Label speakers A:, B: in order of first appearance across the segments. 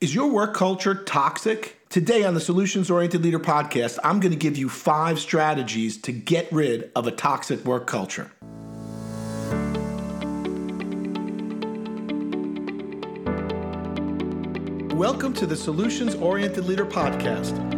A: Is your work culture toxic? Today on the Solutions Oriented Leader podcast, I'm going to give you five strategies to get rid of a toxic work culture. Welcome to the Solutions Oriented Leader podcast.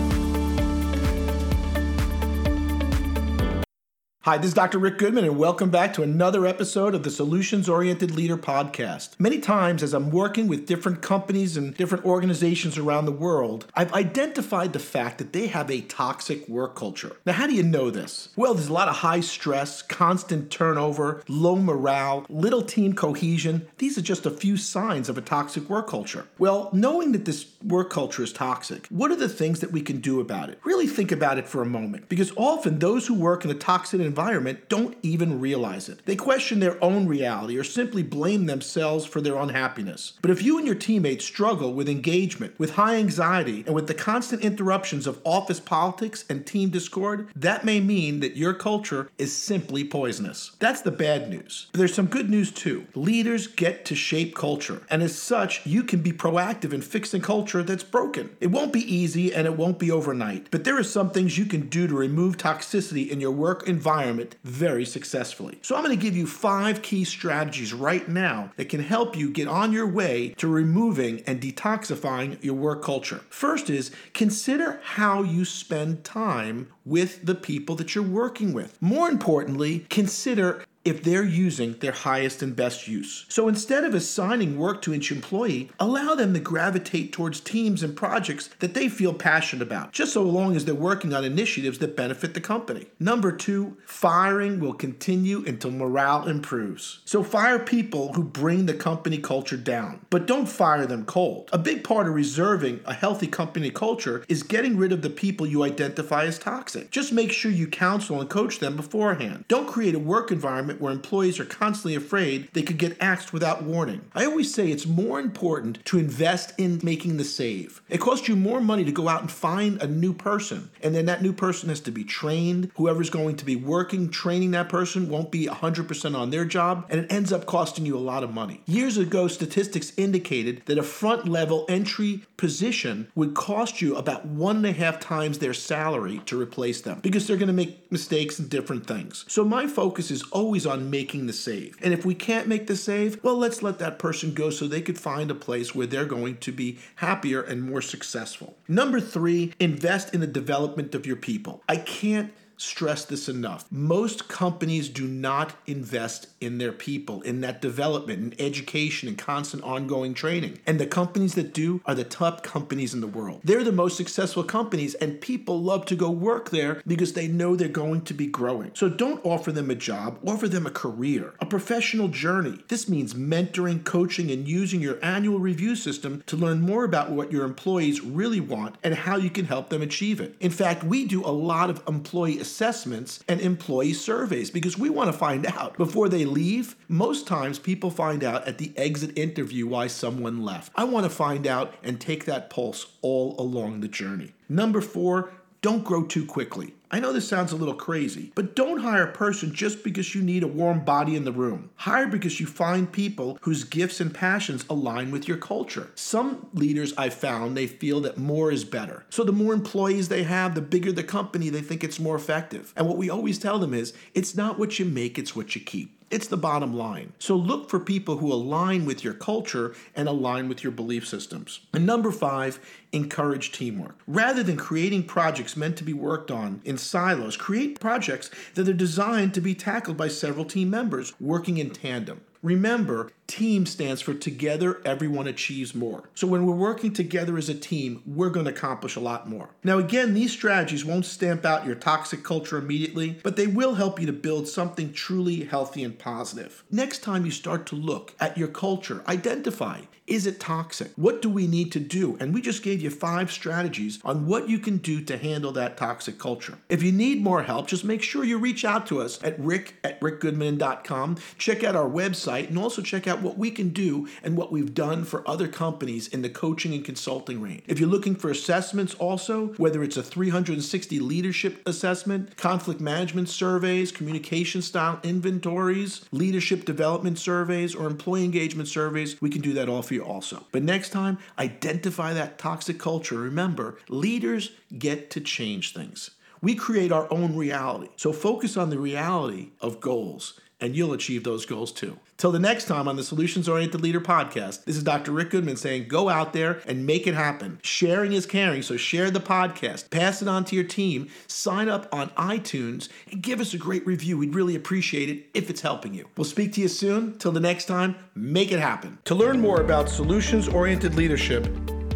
A: Hi, this is Dr. Rick Goodman, and welcome back to another episode of the Solutions Oriented Leader Podcast. Many times, as I'm working with different companies and different organizations around the world, I've identified the fact that they have a toxic work culture. Now, how do you know this? Well, there's a lot of high stress, constant turnover, low morale, little team cohesion. These are just a few signs of a toxic work culture. Well, knowing that this work culture is toxic, what are the things that we can do about it? Really think about it for a moment, because often those who work in a toxic environment don't even realize it. They question their own reality or simply blame themselves for their unhappiness. But if you and your teammates struggle with engagement, with high anxiety, and with the constant interruptions of office politics and team discord, that may mean that your culture is simply poisonous. That's the bad news. But there's some good news too. Leaders get to shape culture, and as such, you can be proactive in fixing culture that's broken. It won't be easy and it won't be overnight, but there are some things you can do to remove toxicity in your work environment environment very successfully. So, I'm going to give you five key strategies right now that can help you get on your way to removing and detoxifying your work culture. First is consider how you spend time with the people that you're working with. More importantly, consider if they're using their highest and best use. So instead of assigning work to each employee, allow them to gravitate towards teams and projects that they feel passionate about, just so long as they're working on initiatives that benefit the company. Number two, firing will continue until morale improves. So fire people who bring the company culture down, but don't fire them cold. A big part of reserving a healthy company culture is getting rid of the people you identify as toxic. Just make sure you counsel and coach them beforehand. Don't create a work environment environment where employees are constantly afraid they could get axed without warning. I always say it's more important to invest in making the save. It costs you more money to go out and find a new person, and then that new person has to be trained. Whoever's going to be working, training that person won't be 100% on their job, and it ends up costing you a lot of money. Years ago, statistics indicated that a front level entry position would cost you about one and a half times their salary to replace them because they're going to make mistakes and different things. So my focus is always always on making the save. And if we can't make the save, well, let's let that person go so they could find a place where they're going to be happier and more successful. Number three, invest in the development of your people. I can't stress this enough. Most companies do not invest in their people, in that development, in education, and constant ongoing training. And the companies that do are the top companies in the world. They're the most successful companies, and people love to go work there because they know they're going to be growing. So don't offer them a job, offer them a career, a professional journey. This means mentoring, coaching, and using your annual review system to learn more about what your employees really want and how you can help them achieve it. In fact, we do a lot of employee assessments and employee surveys because we want to find out before they leave. Most times, people find out at the exit interview why someone left. I want to find out and take that pulse all along the journey. Number four, don't grow too quickly. I know this sounds a little crazy, but don't hire a person just because you need a warm body in the room. Hire because you find people whose gifts and passions align with your culture. Some leaders I've found they feel that more is better. So the more employees they have, the bigger the company, they think it's more effective. And what we always tell them is it's not what you make, it's what you keep. It's the bottom line. So look for people who align with your culture and align with your belief systems. And number five, encourage teamwork. Rather than creating projects meant to be worked on in silos, create projects that are designed to be tackled by several team members working in tandem. Remember, team stands for together everyone achieves more. So when we're working together as a team, we're going to accomplish a lot more. Now again, these strategies won't stamp out your toxic culture immediately, but they will help you to build something truly healthy and positive. Next time you start to look at your culture, identify is it toxic? What do we need to do? And we just gave you five strategies on what you can do to handle that toxic culture. If you need more help, just make sure you reach out to us at rick at rickgoodman.com. Check out our website and also check out what we can do and what we've done for other companies in the coaching and consulting range. If you're looking for assessments also, whether it's a 360 leadership assessment, conflict management surveys, communication style inventories, leadership development surveys, or employee engagement surveys, we can do that all for you also. But next time, identify that toxic culture. Remember, leaders get to change things. We create our own reality. So focus on the reality of goals and you'll achieve those goals too. Till the next time on the Solutions Oriented Leader podcast, this is Dr. Rick Goodman saying go out there and make it happen. Sharing is caring, so share the podcast, pass it on to your team, sign up on iTunes, and give us a great review. We'd really appreciate it if it's helping you. We'll speak to you soon. Till the next time, make it happen. To learn more about solutions oriented leadership,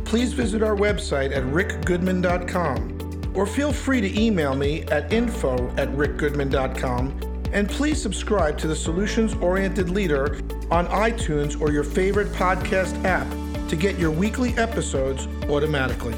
A: please visit our website at rickgoodman.com or feel free to email me at info at rickgoodman.com and please subscribe to the Solutions Oriented Leader on iTunes or your favorite podcast app to get your weekly episodes automatically.